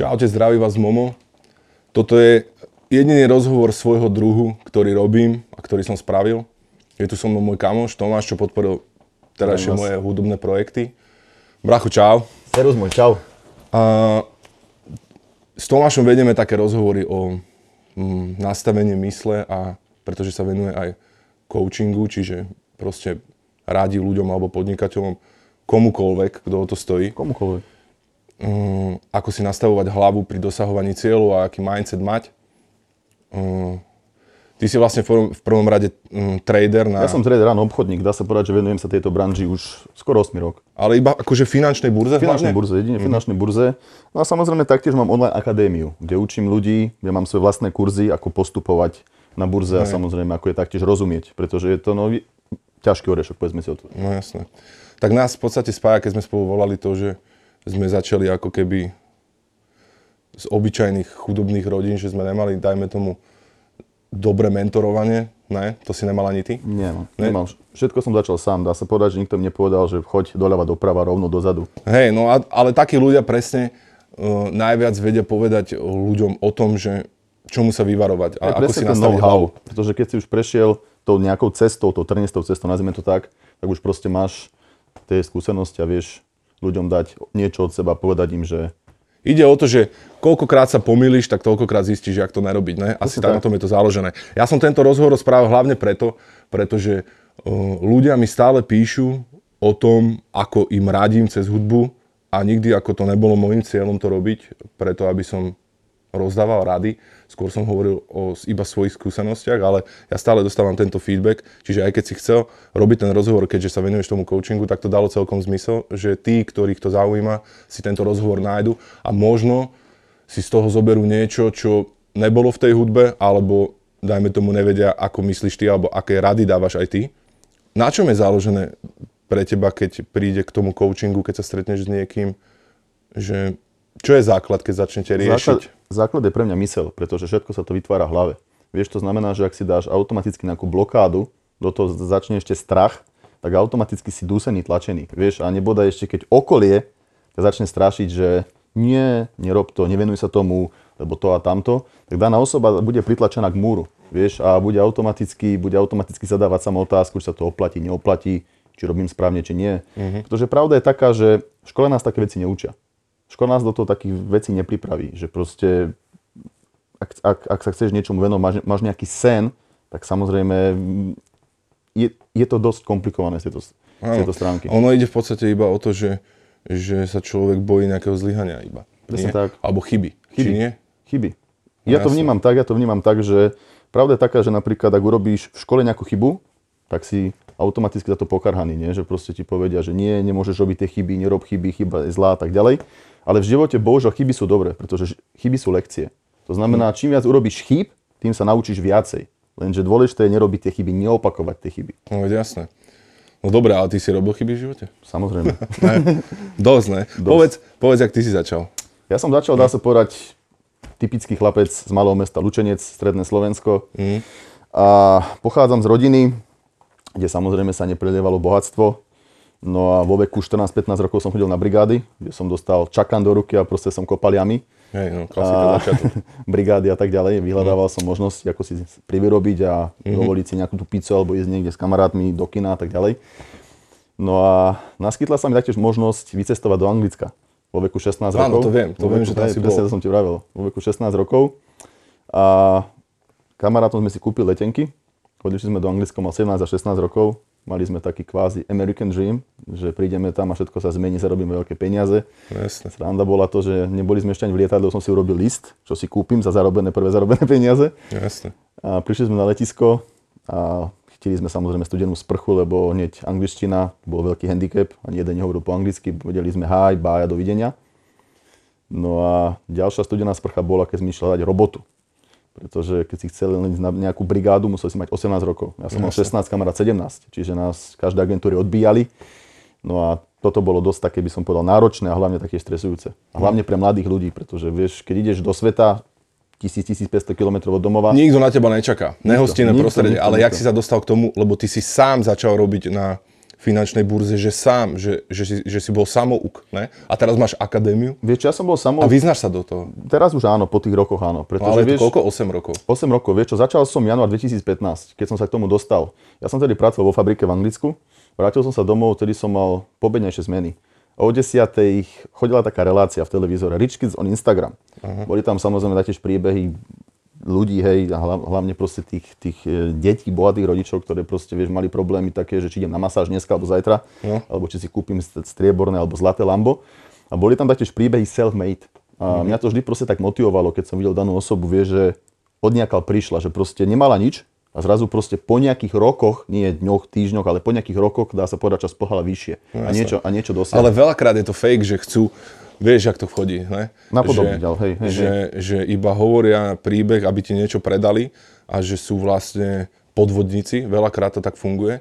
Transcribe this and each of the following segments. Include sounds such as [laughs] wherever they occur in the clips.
Čaute, zdraví vás Momo. Toto je jediný rozhovor svojho druhu, ktorý robím a ktorý som spravil. Je tu so mnou môj kamoš Tomáš, čo podporil terajšie moje hudobné projekty. Brachu, čau. Serus môj, čau. A s Tomášom vedieme také rozhovory o mm, nastavení mysle a pretože sa venuje aj coachingu, čiže proste radí ľuďom alebo podnikateľom, komukoľvek, kto o to stojí. Komukoľvek. Um, ako si nastavovať hlavu pri dosahovaní cieľov a aký mindset mať. Um, ty si vlastne v prvom, rade um, trader na... Ja som trader, áno, obchodník. Dá sa povedať, že venujem sa tejto branži už skoro 8 rok. Ale iba akože finančnej burze? Finančnej burze, jedine mm-hmm. finančnej burze. No a samozrejme taktiež mám online akadémiu, kde učím ľudí, kde mám svoje vlastné kurzy, ako postupovať na burze a samozrejme ako je taktiež rozumieť, pretože je to nový, ťažký orešok, povedzme si o to. No jasné. Tak nás v podstate spája, keď sme spolu volali to, že sme začali ako keby z obyčajných chudobných rodín, že sme nemali, dajme tomu, dobré mentorovanie. Ne? To si nemal ani ty? Nie, no, ne? nemal. Všetko som začal sám. Dá sa povedať, že nikto mi nepovedal, že choď doľava, doprava, rovno dozadu. Hej, no a, ale takí ľudia presne uh, najviac vedia povedať ľuďom o tom, že čomu sa vyvarovať a ako si nastaviť hlavu. Pretože keď si už prešiel tou nejakou cestou, tou trnistou cestou, nazvime to tak, tak už proste máš tie skúsenosti a vieš ľuďom dať niečo od seba, povedať im, že... Ide o to, že koľkokrát sa pomýliš, tak toľkokrát zistíš, jak to nerobiť. Ne? Asi tak, na tom je to založené. Ja som tento rozhovor spravil hlavne preto, pretože uh, ľudia mi stále píšu o tom, ako im radím cez hudbu a nikdy ako to nebolo môjim cieľom to robiť, preto aby som rozdával rady skôr som hovoril o iba svojich skúsenostiach, ale ja stále dostávam tento feedback, čiže aj keď si chcel robiť ten rozhovor, keďže sa venuješ tomu coachingu, tak to dalo celkom zmysel, že tí, ktorých to zaujíma, si tento rozhovor nájdu a možno si z toho zoberú niečo, čo nebolo v tej hudbe, alebo dajme tomu nevedia, ako myslíš ty, alebo aké rady dávaš aj ty. Na čom je založené pre teba, keď príde k tomu coachingu, keď sa stretneš s niekým, že čo je základ, keď začnete riešiť? Základ, základ je pre mňa mysel, pretože všetko sa to vytvára v hlave. Vieš, to znamená, že ak si dáš automaticky nejakú blokádu, do toho začne ešte strach, tak automaticky si dúsený, tlačený. Vieš, a neboda ešte, keď okolie ťa začne strašiť, že nie, nerob to, nevenuj sa tomu, lebo to a tamto, tak daná osoba bude pritlačená k múru. Vieš, a bude automaticky, bude automaticky zadávať sama otázku, či sa to oplatí, neoplatí, či robím správne, či nie. Mm-hmm. Pretože pravda je taká, že v škole nás také veci neučia škola nás do toho takých vecí nepripraví, že proste ak, ak, ak sa chceš niečomu venovať, máš, máš nejaký sen, tak samozrejme je, je to dosť komplikované z tejto, z tejto stránky. Ono ide v podstate iba o to, že, že sa človek bojí nejakého zlyhania iba. Presne tak. Alebo chyby. chyby. Či nie? Chyby. Ja no, to vnímam tak, ja to vnímam tak, že pravda je taká, že napríklad ak urobíš v škole nejakú chybu, tak si automaticky za to pokarhaný, nie? že proste ti povedia, že nie, nemôžeš robiť tie chyby, nerob chyby, chyba je zlá a tak ďalej. Ale v živote bohužiaľ chyby sú dobré, pretože chyby sú lekcie. To znamená, hm. čím viac urobíš chyb, tým sa naučíš viacej. Lenže dôležité je nerobiť tie chyby, neopakovať tie chyby. No jasné. No dobré, ale ty si robil chyby v živote? Samozrejme. [laughs] ne, dosť, ne? Dosť. Povedz, povedz, jak ty si začal. Ja som začal, dá sa povedať, typický chlapec z malého mesta Lučenec, stredné Slovensko. Mm. A pochádzam z rodiny, kde samozrejme sa neprelievalo bohatstvo. No a vo veku 14-15 rokov som chodil na brigády, kde som dostal čakan do ruky a proste som kopal jamy. Hej, no, a, [laughs] brigády a tak ďalej. Vyhľadával mm. som možnosť, ako si privyrobiť a mm-hmm. dovoliť si nejakú tú pizzu alebo ísť niekde s kamarátmi do kina a tak ďalej. No a naskytla sa mi taktiež možnosť vycestovať do Anglicka vo veku 16 Áno, rokov. to viem, to viem, že tam si to som ti vravel. Vo veku 16 rokov. A kamarátom sme si kúpili letenky. Odišli sme do Anglicka, mal 17 a 16 rokov Mali sme taký kvázi American Dream, že prídeme tam a všetko sa zmení, zarobíme veľké peniaze. Jasne. Sranda bola to, že neboli sme ešte ani v lietadle, som si urobil list, čo si kúpim za zarobené, prvé zarobené peniaze. Jasne. A prišli sme na letisko a Chteli sme samozrejme studenú sprchu, lebo hneď angličtina bol veľký handicap, ani jeden nehovoril po anglicky, vedeli sme hi, bye a dovidenia. No a ďalšia studená sprcha bola, keď sme išli hľadať robotu pretože keď si chcel ísť na nejakú brigádu, musel si mať 18 rokov. Ja som mal 16, kamarát 17, čiže nás každé agentúry odbíjali. No a toto bolo dosť také, by som povedal, náročné a hlavne také stresujúce. A hlavne pre mladých ľudí, pretože vieš, keď ideš do sveta 1000-1500 km od domova. Nikto na teba nečaká. Nehostinné prostredie, nikto, ale nikto. jak si sa dostal k tomu, lebo ty si sám začal robiť na finančnej burze, že sám, že, že, si, že si bol samouk, ne? A teraz máš akadémiu Vieš, ja som bol a samo... vyznáš sa do toho. Teraz už áno, po tých rokoch áno. No, Pretože, ale vieš, koľko? 8 rokov. 8 rokov, vieš čo, začal som január 2015, keď som sa k tomu dostal. Ja som tedy pracoval vo fabrike v Anglicku, vrátil som sa domov, tedy som mal pobednejšie zmeny. O 10. chodila taká relácia v televízore, Rich Kids on Instagram. Uh-huh. Boli tam samozrejme taktiež príbehy ľudí, hej, a hla- hlavne proste tých, tých e, detí, bohatých rodičov, ktoré proste, vieš, mali problémy také, že či idem na masáž dneska alebo zajtra, No. alebo či si kúpim st- strieborné alebo zlaté Lambo. A boli tam taktiež príbehy self-made. A mňa to vždy proste tak motivovalo, keď som videl danú osobu, vieš, že odniakal prišla, že proste nemala nič a zrazu proste po nejakých rokoch, nie dňoch, týždňoch, ale po nejakých rokoch, dá sa povedať, čas pohala vyššie a jasné. niečo, a niečo dosiahla. Ale veľakrát je to fake, že chcú, vieš, jak to chodí, ne? Napodobniť, že, hej, hej, že, že iba hovoria príbeh, aby ti niečo predali a že sú vlastne podvodníci, veľakrát to tak funguje.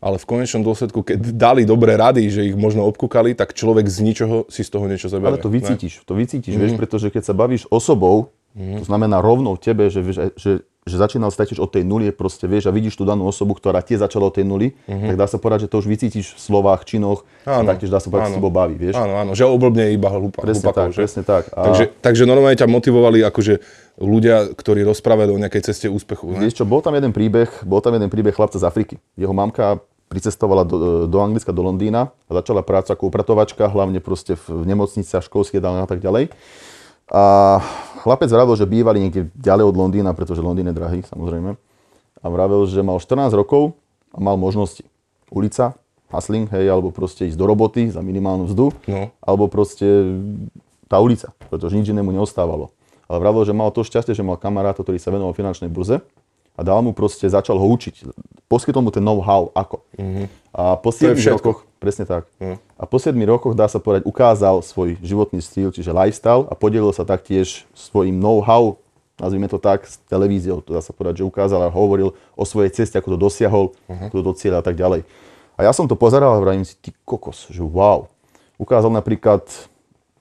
Ale v konečnom dôsledku, keď dali dobré rady, že ich možno obkúkali, tak človek z ničoho si z toho niečo zoberie. Ale to ne? vycítiš, to vycítiš, vieš, pretože keď sa bavíš osobou, to znamená rovnou tebe, že, vieš, že, že začínal si taktiež od tej nuly, proste vieš a vidíš tú danú osobu, ktorá tie začala od tej nuly, tak dá sa povedať, že to už vycítiš v slovách, činoch a Áno, taktiež dá sa povedať, že s tebou baví, vieš. Áno, áno, že oblbne iba hlupa, Presne hlupakov, tak, že? presne tak. A Takže, takže normálne ťa motivovali akože ľudia, ktorí rozprávajú o nejakej ceste úspechu. Ne? Vieš čo, bol tam jeden príbeh, bol tam jeden príbeh chlapca z Afriky. Jeho mamka pricestovala do, do Anglicka, do Londýna a začala prácu ako upratovačka, hlavne proste v, v nemocniciach, školských jedálniach a tak ďalej. A chlapec vravil, že bývali niekde ďalej od Londýna, pretože Londýn je drahý, samozrejme. A vravil, že mal 14 rokov a mal možnosti. Ulica, hustling, hej, alebo proste ísť do roboty za minimálnu mzdu, No. alebo proste tá ulica, pretože nič inému neostávalo. Ale vravil, že mal to šťastie, že mal kamaráta, ktorý sa venoval finančnej burze a dal mu proste, začal ho učiť. Poskytol mu ten know-how, ako. A po 7 všetko. rokoch, presne tak. Mhm. A po 7 rokoch, dá sa povedať, ukázal svoj životný štýl, čiže lifestyle a podelil sa taktiež svojim know-how, nazvime to tak, s televíziou. To dá sa povedať, že ukázal a hovoril o svojej ceste, ako to dosiahol, ako to dociel a tak ďalej. A ja som to pozeral a vravím si, ty kokos, že wow. Ukázal napríklad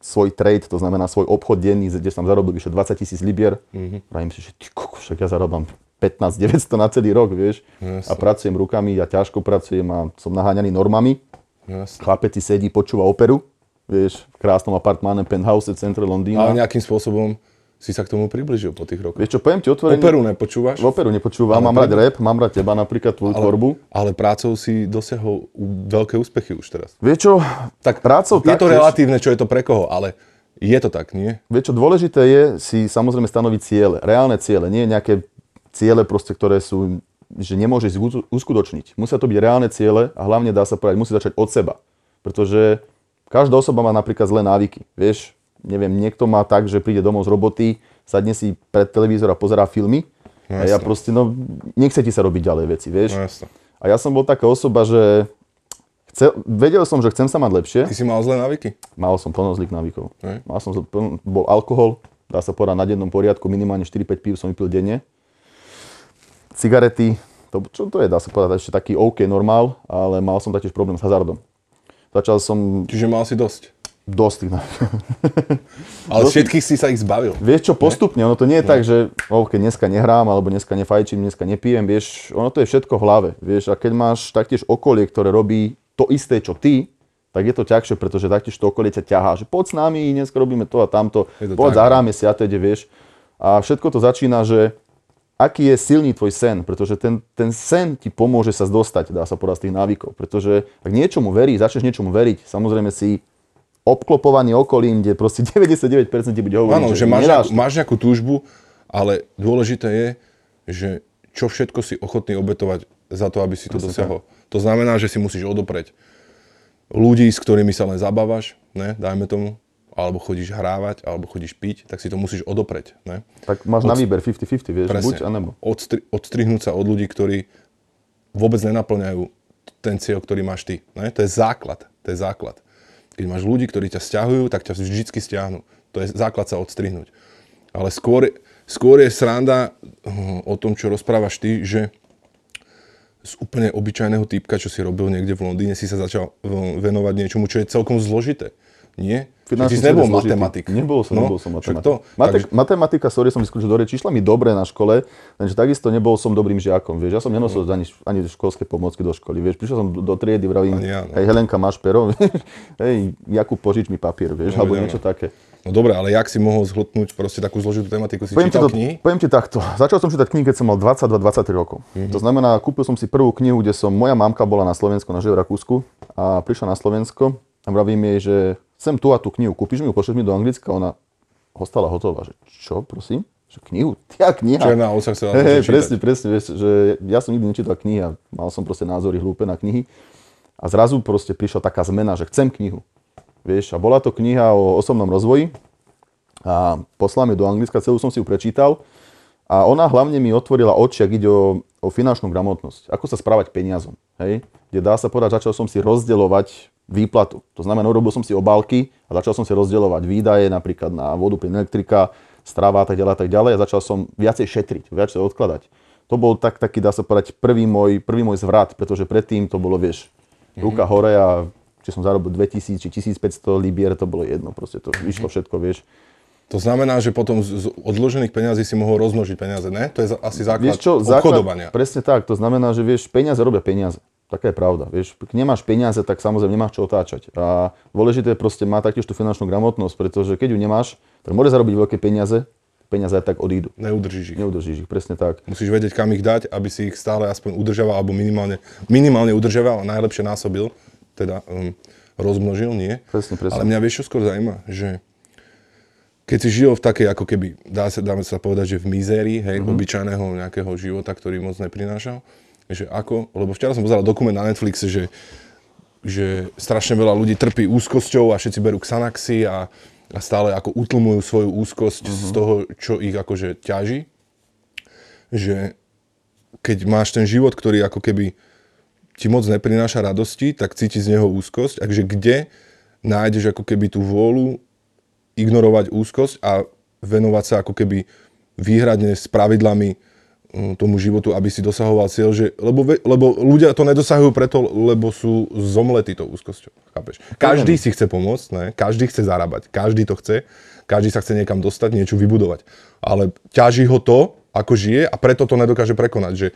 svoj trade, to znamená svoj obchod denný, kde som zarobil vyše 20 tisíc libier. Mm-hmm. Vravím si, že ty kokos, však ja zarobám 15 900 na celý rok, vieš. Jasne. A pracujem rukami, ja ťažko pracujem a som naháňaný normami. Jasne. Chlapec si sedí, počúva operu, vieš, v krásnom apartmáne, penthouse v centre Londýna. Ale nejakým spôsobom si sa k tomu približil po tých rokoch. Vieš čo, poviem ti otvorene, Operu nepočúvaš, operu nepočúvam, mám rád rap, mám rád teba napríklad, tvoju tvorbu. ale prácou si dosiahol veľké úspechy už teraz. Vieš čo, Tak prácou je to taktiež- relatívne, čo je to pre koho, ale je to tak, nie? Vieš čo, dôležité je si samozrejme stanoviť ciele, reálne ciele, nie nejaké ciele proste, ktoré sú, že nemôžeš uskutočniť. Musia to byť reálne ciele a hlavne dá sa povedať, musí začať od seba. Pretože každá osoba má napríklad zlé návyky. Vieš, neviem, niekto má tak, že príde domov z roboty, sadne si pred televízor a pozerá filmy a ja proste, no, nechce ti sa robiť ďalej veci, vieš. No. A ja som bol taká osoba, že chcel, vedel som, že chcem sa mať lepšie, Ty si mal zlé návyky? Mal som plnozlík návykov. Hej. Mal som, bol alkohol, dá sa povedať na dennom poriadku, minimálne 4-5 pív som vypil denne. Cigarety, to, čo to je, dá sa povedať, ešte taký OK normál, ale mal som taktiež problém s hazardom. Začal som Čiže mal si dosť. dosť návykov. [laughs] Ale všetkých si sa ich zbavil. Vieš čo, postupne, ono to nie je tak, že OK, dneska nehrám, alebo dneska nefajčím, dneska nepijem, vieš, ono to je všetko v hlave, vieš, a keď máš taktiež okolie, ktoré robí to isté, čo ty, tak je to ťažšie, pretože taktiež to okolie ťa ťahá, že poď s nami, dneska robíme to a tamto, poď zahráme si a teda, vieš. A všetko to začína, že aký je silný tvoj sen, pretože ten, ten sen ti pomôže sa dostať, dá sa povedať, z tých návykov. Pretože ak niečomu veríš, začneš niečomu veriť, samozrejme si obklopovaný okolím, kde proste [laughs] 99% ti bude hovoriť, Áno, že že máš, nejakú, máš nejakú túžbu, ale dôležité je, že čo všetko si ochotný obetovať za to, aby si to dosiahol. To znamená, že si musíš odopreť ľudí, s ktorými sa len zabávaš, ne, dajme tomu, alebo chodíš hrávať, alebo chodíš piť, tak si to musíš odopreť. Ne? Tak máš na výber 50-50, vieš, Presne. buď a nebo. Odstri- odstrihnúť sa od ľudí, ktorí vôbec nenaplňajú ten cieľ, ktorý máš ty. Ne? To je základ. To je základ. Keď máš ľudí, ktorí ťa stiahujú, tak ťa vždycky stiahnu. To je základ sa odstrihnúť. Ale skôr, skôr je sranda hm, o tom, čo rozprávaš ty, že z úplne obyčajného typka, čo si robil niekde v Londýne, si sa začal hm, venovať niečomu, čo je celkom zložité. Nie? Finančný Ty nebol matematik. Nebol som, No, nebol som matematik. to, Mate- takže- Matematika, sorry, som vyskúšal do reči, išla mi dobre na škole, lenže takisto nebol som dobrým žiakom, vieš. Ja som nenosil Mm. ani, ani školské pomôcky do školy, vieš. Prišiel som do, do triedy, vravím, ja, no. hej, Helenka, máš pero? [laughs] hej, Jakub, požič mi papier, vieš, No, alebo niečo áno. také. No dobre, ale jak si mohol zhltnúť proste takú zložitú tematiku? Si Poviem čítal to, knihy? poviem ti takto. Začal som čítať knihy, keď som mal 22-23 rokov. Mhm. To znamená, kúpil som si prvú knihu, kde som, moja mamka bola na Slovensku, na v Rakúsku a prišla na Slovensko a vravím jej, že chcem tu a tú knihu, kúpiš mi ju, pošleš mi do Anglicka, ona ostala hotová, že čo, prosím? Že knihu? [laughs] Ja kniha. Černá osa chcela čítať. presne, presne, vieš, že ja som nikdy nečítal knihy a mal som proste názory hlúpe na knihy. A zrazu proste prišla taká zmena, že chcem knihu. Vieš, a bola to kniha o osobnom rozvoji a poslal mi do Anglicka, celú som si ju prečítal a ona hlavne mi otvorila oči, ak ide o, o finančnú gramotnosť. Ako sa správať peniazom, hej? Kde dá sa povedať, začal som si rozdeľovať výplatu. To znamená, urobil som si obálky a začal som si rozdeľovať výdaje, napríklad na vodu, plyn, elektrika, strava a tak ďalej a tak ďalej a začal som viacej šetriť, viacej odkladať. To bol tak, taký, dá sa povedať, prvý môj, prvý môj zvrat, pretože predtým to bolo, vieš, ruka hore a či som zarobil 2000 či 1500 libier, to bolo jedno, proste to vyšlo všetko, vieš. To znamená, že potom z odložených peňazí si mohol rozmnožiť peniaze, ne? To je asi základ Vieš čo, obchodovania. presne tak, to znamená, že vieš, peniaze robia peniaze. Taká je pravda. Vieš, keď nemáš peniaze, tak samozrejme nemáš čo otáčať. A dôležité je proste mať taktiež tú finančnú gramotnosť, pretože keď ju nemáš, tak môže zarobiť veľké peniaze, peniaze aj tak odídu. Neudržíš ich. Neudržíš ich, presne tak. Musíš vedieť, kam ich dať, aby si ich stále aspoň udržoval, alebo minimálne, minimálne udržoval a najlepšie násobil, teda um, rozmnožil, nie? Presne, presne. Ale mňa vieš, čo skôr zaujíma, že keď si žil v takej, ako keby, dá sa, dáme sa povedať, že v mizérii, hej, mm-hmm. obyčajného nejakého života, ktorý moc neprinášal, že ako, lebo včera som pozeral dokument na Netflixe, že, že strašne veľa ľudí trpí úzkosťou a všetci berú Xanaxy a, a stále ako utlmujú svoju úzkosť mm-hmm. z toho, čo ich akože ťaží. Že keď máš ten život, ktorý ako keby ti moc neprináša radosti, tak cíti z neho úzkosť. Takže kde nájdeš ako keby tú vôľu ignorovať úzkosť a venovať sa ako keby výhradne s pravidlami tomu životu, aby si dosahoval cieľ, že, lebo, lebo ľudia to nedosahujú preto, lebo sú zomletí tou úzkosťou. Chápeš? Každý si chce pomôcť, ne? každý chce zarábať, každý to chce, každý sa chce niekam dostať, niečo vybudovať. Ale ťaží ho to, ako žije a preto to nedokáže prekonať. Že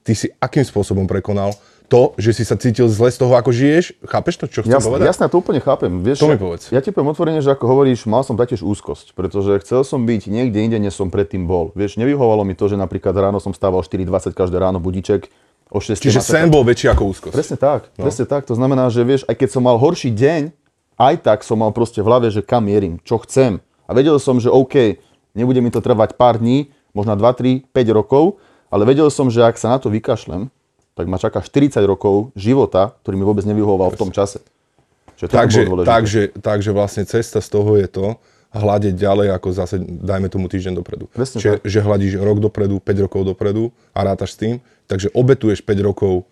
ty si akým spôsobom prekonal to, že si sa cítil zle z toho, ako žiješ? Chápeš to, čo chcem Jasné, povedať? jasné, to úplne chápem. Vieš, To mi povedz. Ja ti poviem otvorene, že ako hovoríš, mal som taktiež úzkosť, pretože chcel som byť niekde inde, než som predtým bol. Vieš, nevyhovalo mi to, že napríklad ráno som stával 4.20 každé ráno budíček, o 6. Čiže sen bol väčší ako úzkosť. Presne tak, no. presne tak. To znamená, že vieš, aj keď som mal horší deň, aj tak som mal proste v hlave, že kam mierim, čo chcem. A vedel som, že OK, nebude mi to trvať pár dní, možno 2, 3, 5 rokov, ale vedel som, že ak sa na to vykašlem, tak ma čaká 40 rokov života, ktorý mi vôbec nevyhovoval v tom čase. Čiže to Takže, takže, takže vlastne cesta z toho je to, hľadiť ďalej ako zase, dajme tomu týždeň dopredu. Presne Čiže, tak. že hľadíš rok dopredu, 5 rokov dopredu a rátaš s tým, takže obetuješ 5 rokov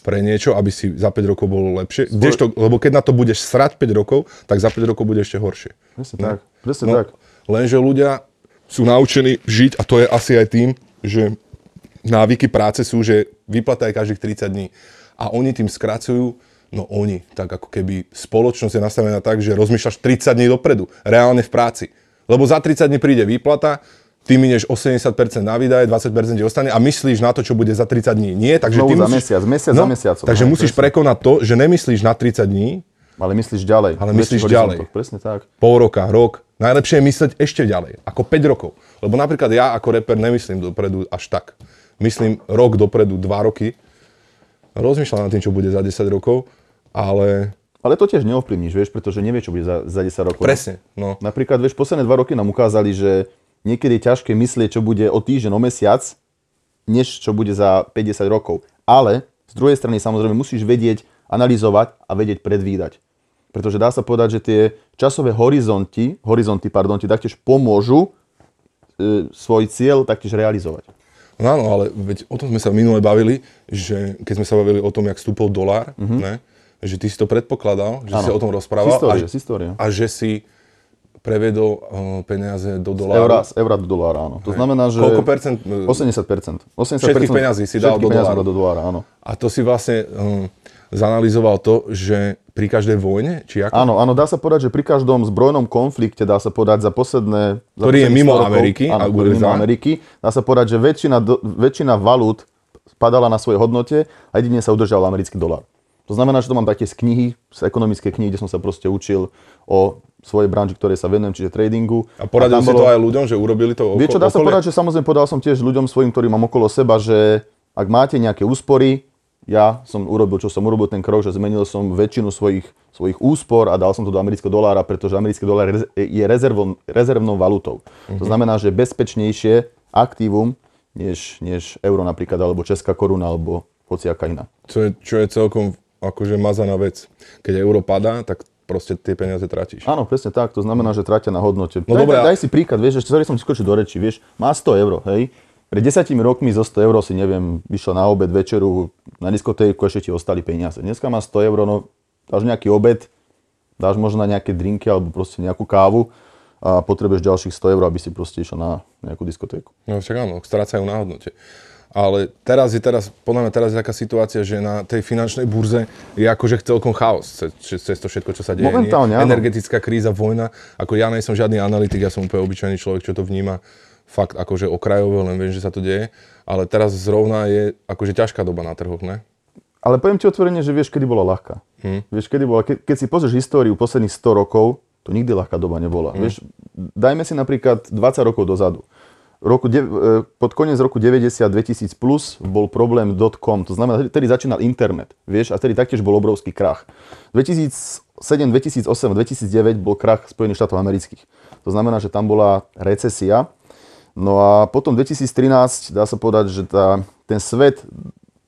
pre niečo, aby si za 5 rokov bolo lepšie. Kdežto, lebo keď na to budeš srať 5 rokov, tak za 5 rokov bude ešte horšie. Presne tak, presne No, tak. Lenže ľudia sú naučení žiť, a to je asi aj tým, že návyky práce sú, že vyplata je každých 30 dní. A oni tým skracujú, no oni, tak ako keby spoločnosť je nastavená tak, že rozmýšľaš 30 dní dopredu, reálne v práci. Lebo za 30 dní príde výplata, ty minieš 80% na výdaje, 20% ti ostane a myslíš na to, čo bude za 30 dní. Nie, takže Znovu ty za musíš, mesiac, mesiac za mesiacom, Takže no, musíš presne. prekonať to, že nemyslíš na 30 dní, Ale myslíš ďalej. Ale myslíš ďalej. Presne tak. pol roka, rok. Najlepšie je mysleť ešte ďalej, ako 5 rokov. Lebo napríklad ja ako reper nemyslím dopredu až tak. Myslím rok dopredu, 2 roky. Rozmýšľam nad tým, čo bude za 10 rokov, ale Ale to tiež neovplyvníš, vieš, pretože nevieš, čo bude za, za 10 rokov. presne, no. Napríklad, vieš, posledné dva roky nám ukázali, že niekedy je ťažké myslieť, čo bude o týždeň, o mesiac, než čo bude za 50 rokov. Ale z druhej strany samozrejme musíš vedieť, analyzovať a vedieť predvídať. Pretože dá sa povedať, že tie časové horizonty, horizonty pardon, ti taktiež pomôžu e, svoj cieľ taktiež realizovať. No áno, ale veď o tom sme sa minule bavili, že keď sme sa bavili o tom, jak stúpol dolár, ne, že ty si to predpokladal, že si. Áno. sa o tom rozprával História, a, história. a že si prevedol uh, peniaze do doláru. Eura, z eura do dolára, áno. To znamená, že... Koľko percent? e, 80%. 80% Všetkých peňazí si dal do dolára. do dolára, áno. A to si vlastne, um, zanalizoval to, že pri každej vojne, či ako? Áno, áno, dá sa povedať, že pri každom zbrojnom konflikte, dá sa povedať za posledné... Za Ktorý je mimo 100 rokov, Ameriky áno, a ktorý je mimo. Ameriky, dá sa povedať, že väčšina, väčšina valút padala na svojej hodnote a jedine sa udržal americký dolár. To znamená, že to mám také z knihy, z ekonomické knihy, kde som sa proste učil o svojej branži, ktorej sa venujem, čiže tradingu. A poradil tam si to aj ľuďom, že urobili to oko, Vieš čo, dá sa povedať, že samozrejme povedal som tiež ľuďom svojim, ktorí mám okolo seba, že ak máte nejaké úspory, ja som urobil, čo som urobil ten krok, že zmenil som väčšinu svojich, svojich úspor a dal som to do amerického dolára, pretože americký dolár je rez- je rezervom, rezervnou valutou. To znamená, že bezpečnejšie aktívum, než, než euro napríklad, alebo česká koruna, alebo hociaká iná. Čo je, čo je celkom akože mazaná vec. Keď euro padá, tak proste tie peniaze tratíš. Áno, presne tak, to znamená, že tratia na hodnote. No daj, dobré, daj, daj si príklad, vieš, ešte sorry, som ti skočil do reči, vieš, má 100 eur, hej, pred desiatimi rokmi zo 100 eur si, neviem, vyšla na obed, večeru, na diskotéku, ešte ti ostali peniaze. Dneska má 100 eur, no dáš nejaký obed, dáš možno na nejaké drinky alebo proste nejakú kávu a potrebuješ ďalších 100 eur, aby si proste išiel na nejakú diskotéku. No však áno, strácajú na hodnote. Ale teraz je teraz, podľa mňa teraz je taká situácia, že na tej finančnej burze je akože celkom chaos cez, cez to všetko, čo sa deje. Momentálne, áno. Energetická kríza, vojna. Ako ja nie som žiadny analytik, ja som úplne obyčajný človek, čo to vníma fakt akože okrajovo, len viem, že sa to deje. Ale teraz zrovna je akože ťažká doba na trhoch, ne? Ale poviem ti otvorene, že vieš, kedy bola ľahká. Hmm. Vieš, kedy bola, ke, keď si pozrieš históriu posledných 100 rokov, to nikdy ľahká doba nebola. Hmm. Vieš, dajme si napríklad 20 rokov dozadu. Roku, de, e, pod koniec roku 90 2000 plus bol problém .com, to znamená, vtedy začínal internet, vieš, a vtedy taktiež bol obrovský krach. 2007, 2008, 2009 bol krach Spojených štátov amerických. To znamená, že tam bola recesia. No a potom 2013, dá sa povedať, že tá, ten svet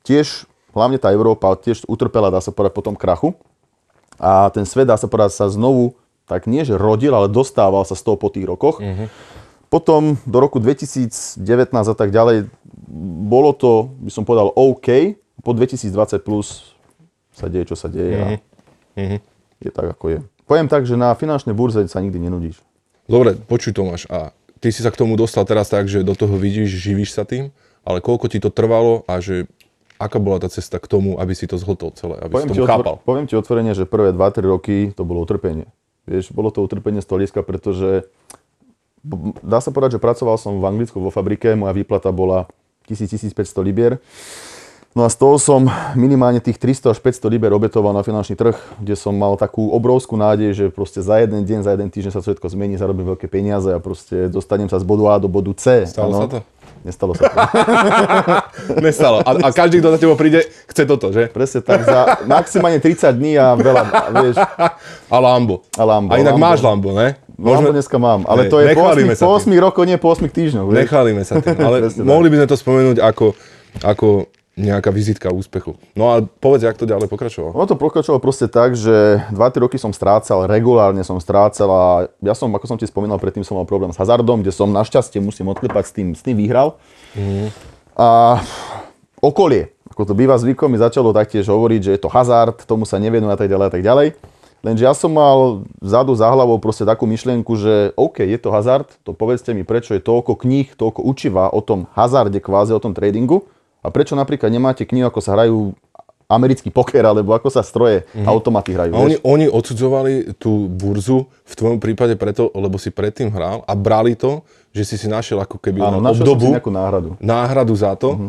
tiež, hlavne tá Európa, tiež utrpela, dá sa povedať, po tom krachu. A ten svet, dá sa povedať, sa znovu, tak nie že rodil, ale dostával sa z toho po tých rokoch. Mm-hmm. Potom do roku 2019 a tak ďalej, bolo to, by som povedal, OK. Po 2020 plus sa deje, čo sa deje a Mhm. je tak, ako je. Poviem tak, že na finančnej burze sa nikdy nenudíš. Dobre, počuj Tomáš, a ty si sa k tomu dostal teraz tak, že do toho vidíš, živíš sa tým, ale koľko ti to trvalo a že aká bola tá cesta k tomu, aby si to zhltol celé, aby Poviem si ti, tomu chápal? otvor, poviem ti otvorene, že prvé 2-3 roky to bolo utrpenie. Vieš, bolo to utrpenie z hľadiska, pretože dá sa povedať, že pracoval som v Anglicku vo fabrike, moja výplata bola 1000-1500 libier. No a z toho som minimálne tých 300 až 500 liber obetoval na finančný trh, kde som mal takú obrovskú nádej, že proste za jeden deň, za jeden týždeň sa všetko zmení, zarobím veľké peniaze a proste dostanem sa z bodu A do bodu C. Stalo Áno. sa to? Nestalo sa to. [laughs] Nestalo. A, a každý, kto za tebou príde, chce toto, že? Presne tak, za maximálne 30 dní a veľa, vieš, A Lambo. A Lambo, A inak Lambo. máš Lambo, ne? Lambo dneska mám, ale Hej, to je po nechválime 8, sa po tým. 8 rokoch, nie po 8 týždňoch. vieš. Sa tým, ale [laughs] mohli by sme to spomenúť ako, ako nejaká vizitka úspechu. No a povedz, jak to ďalej pokračovalo. Ono to pokračovalo proste tak, že 2-3 roky som strácal, regulárne som strácal a ja som, ako som ti spomínal, predtým som mal problém s hazardom, kde som našťastie musím odklepať s tým, s tým vyhral. A okolie, ako to býva zvykom, mi začalo taktiež hovoriť, že je to hazard, tomu sa nevenuje a tak ďalej a tak ďalej. Lenže ja som mal vzadu za hlavou proste takú myšlienku, že OK, je to hazard, to povedzte mi, prečo je toľko kníh, toľko učiva o tom hazarde kvázi, o tom tradingu a prečo napríklad nemáte knihu, ako sa hrajú americký poker, alebo ako sa stroje, mm-hmm. automaty hrajú. A oni, vieš? oni odsudzovali tú burzu v tvojom prípade preto, lebo si predtým hral a brali to, že si si našiel ako keby Áno, našiel som si obdobu, nejakú náhradu. náhradu za to, Mhm.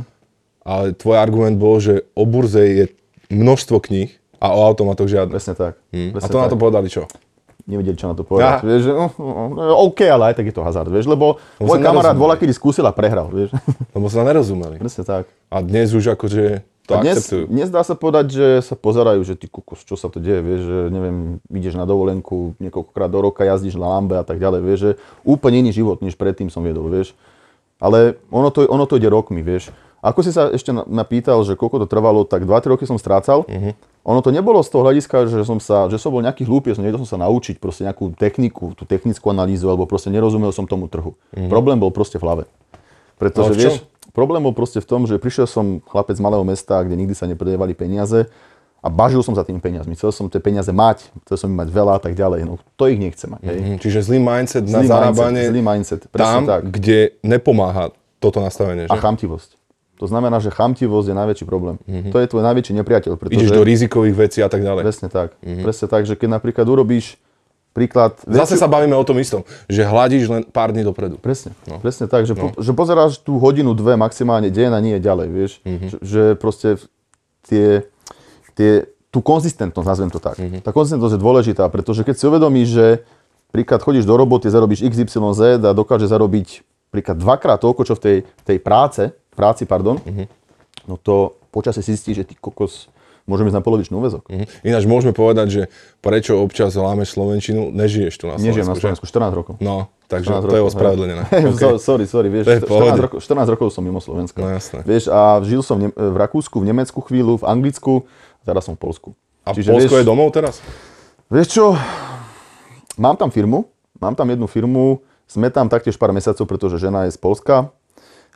ale tvoj argument bol, že o burze je množstvo kníh a o automatoch žiadne. Presne tak. A Presne to na tak. to povedali čo? Nevedeli, čo na to povedať. Aha. Vieš, že, uh, uh, OK, ale aj tak je to hazard, vieš, lebo Lebo môj sa kamarát nerozumeli. bola, kedy skúsil a prehral, vieš. [laughs] Lebo sa nerozumeli. Presne tak. A dnes už akože to A dnes, akceptujú. dnes dá sa povedať, že sa pozerajú, že ty kokos, čo sa to deje, vieš, že neviem, ideš na dovolenku niekoľkokrát do roka, jazdíš na lambe a tak ďalej, vieš, že úplne iný život, než predtým som viedol, vieš. Ale ono to, ono to ide rokmi, vieš. Ako si sa ešte na- ma pýtal, že koľko to trvalo, tak 2-3 roky som strácal. Mhm. Ono to nebolo z toho hľadiska, že som, sa, že som bol nejaký hlúpy, som nevedel som sa naučiť proste nejakú techniku, tú technickú analýzu, alebo proste nerozumel som tomu trhu. Problém bol proste v hlave. Pretože čom? vieš, problém bol proste v tom, že prišiel som chlapec z malého mesta, kde nikdy sa nepredávali peniaze a bažil som za tými peniazmi. Chcel som tie peniaze mať, chcel som ich mať veľa a tak ďalej. No to ich nechcem mať. Hej. Mhm. Čiže zlý mindset na Zlý zarábanie mindset, zlý mindset, tam, tak. kde nepomáha toto nastavenie, A že? chamtivosť. To znamená, že chamtivosť je najväčší problém. To je tvoj najväčší nepriateľ. Pretože... Ideš do rizikových vecí a tak ďalej. Presne tak. Presne tak, že keď napríklad urobíš príklad... Zase sa bavíme o tom istom, že hladíš len pár dní dopredu. Presne, no. presne tak, že, po, že pozeráš tú hodinu, dve maximálne deň a nie ďalej, vieš. Že, že proste tie, tie, tú konzistentnosť, nazvem to tak. Tá konzistentnosť je dôležitá, pretože keď si uvedomíš, že príklad chodíš do roboty, zarobíš XYZ a dokáže zarobiť príklad dvakrát toľko, čo v tej, tej práce, práci, pardon, no to počasie si zistíš, že ty kokos, môžeme ísť na polovičný úvezok. Mhm. Ináč môžeme povedať, že prečo občas lámeš Slovenčinu, nežiješ tu na Slovensku. Nežijem na? Slovensku 14 rokov. No, takže 14 to je rokov, ospravedlené. Hej, [laughs] Okay. so- sorry, sorry, vieš, To je v pohode. 14, rokov, 14 rokov som mimo Slovenska. No jasné. Vieš, a žil som v, Nem- v Rakúsku, v Nemecku chvíľu, v Anglicku, teraz som v Polsku. A Polsko vieš, je domov teraz? Vieš čo, mám tam firmu, mám tam jednu firmu, sme tam taktiež pár mesiacov, pretože žena je z Polska,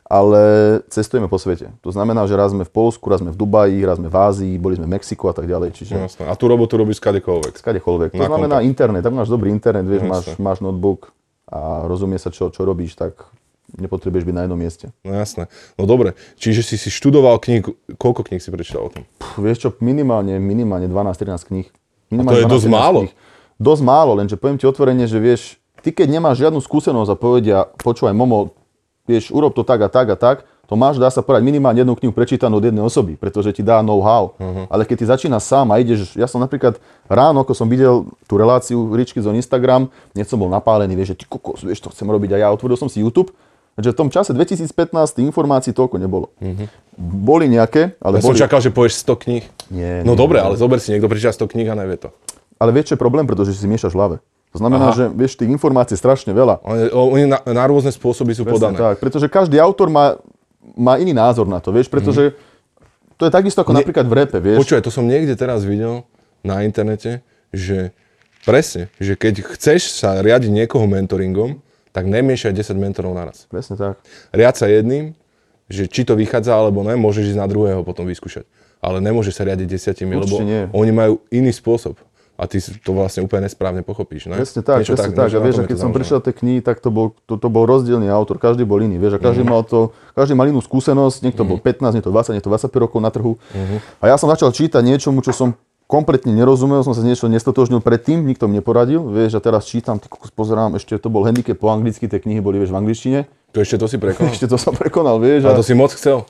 ale cestujeme po svete. To znamená, že raz sme v Polsku, raz sme v Dubaji, raz sme v Ázii, boli sme v Mexiku a tak ďalej. Čiže jasné. A tú robotu robíš skadekoľvek. skadekoľvek. To Na znamená internet, tam máš dobrý internet, vieš, máš, máš notebook a rozumie sa, čo, čo robíš, tak nepotrebuješ byť na jednom mieste. No jasné. No dobre, čiže si si študoval kníh, koľko kníh si prečítal o tom? Pff, vieš čo, minimálne, minimálne 12-13 kníh. to je dosť 12-13 málo. kníh. Dosť málo, lenže poviem ti otvorene, že vieš, ty keď nemáš žiadnu skúsenosť a povedia, počúvaj, Momo, vieš, urob to tak a tak a tak, to máš, dá sa povedať, minimálne jednu knihu prečítanú od jednej osoby, pretože ti dá know-how. Mhm. Ale keď ty začínaš sám a ideš, ja som napríklad ráno, ako som videl tú reláciu Ričky zo Instagram, hneď som bol napálený, vieš, že ty kokos, vieš, to chcem robiť a ja otvoril som si YouTube, že v tom čase 2015 tých informácií toľko nebolo. Boli nejaké, ale. Ja som boli... čakal, že povieš 100 kníh. Nie, No nie, dobre, nie. ale zober si, niekto prečíta 100 kníh a nevie to. Ale vieš, čo je problém, pretože si miešaš v hlave. To znamená, Aha. že vieš, tých informácií je strašne veľa. Oni, oni na, na rôzne spôsoby sú Presne podané. tak, pretože každý autor má, má iný názor na to, vieš, pretože to je takisto ako Ne- napríklad v repe, vieš. Počúvaj, to som niekde teraz videl na internete, že presne, že keď chceš sa riadiť niekoho mentoringom, tak nemiešaj 10 mentorov naraz. Presne tak. Riad sa jedným, že či to vychádza alebo ne, môžeš ísť na druhého potom vyskúšať. Ale nemôže sa riadiť desiatimi, lebo Určite nie. oni majú iný spôsob. A ty to vlastne úplne nesprávne pochopíš, ne? Presne tak, Niečo presne tak. niečo A vieš, a keď som založené. prišiel tie knihy, tak to bol, to, to bol rozdielný autor, každý bol iný, vieš, a každý Mhm. mal to, každý mal inú skúsenosť, niekto bol 15, niekto 20, niekto 25 rokov na trhu. Mhm. A ja som začal čítať niečomu, čo som kompletne nerozumel, som sa niečo nestotožnil predtým, nikto mi neporadil, vieš, a teraz čítam, ty kokos, pozerám, ešte to bol handicap po anglicky, tie knihy boli, vieš, v angličtine. To ešte to si prekonal. [laughs] Ešte to som prekonal, vieš. A A to si moc chcel.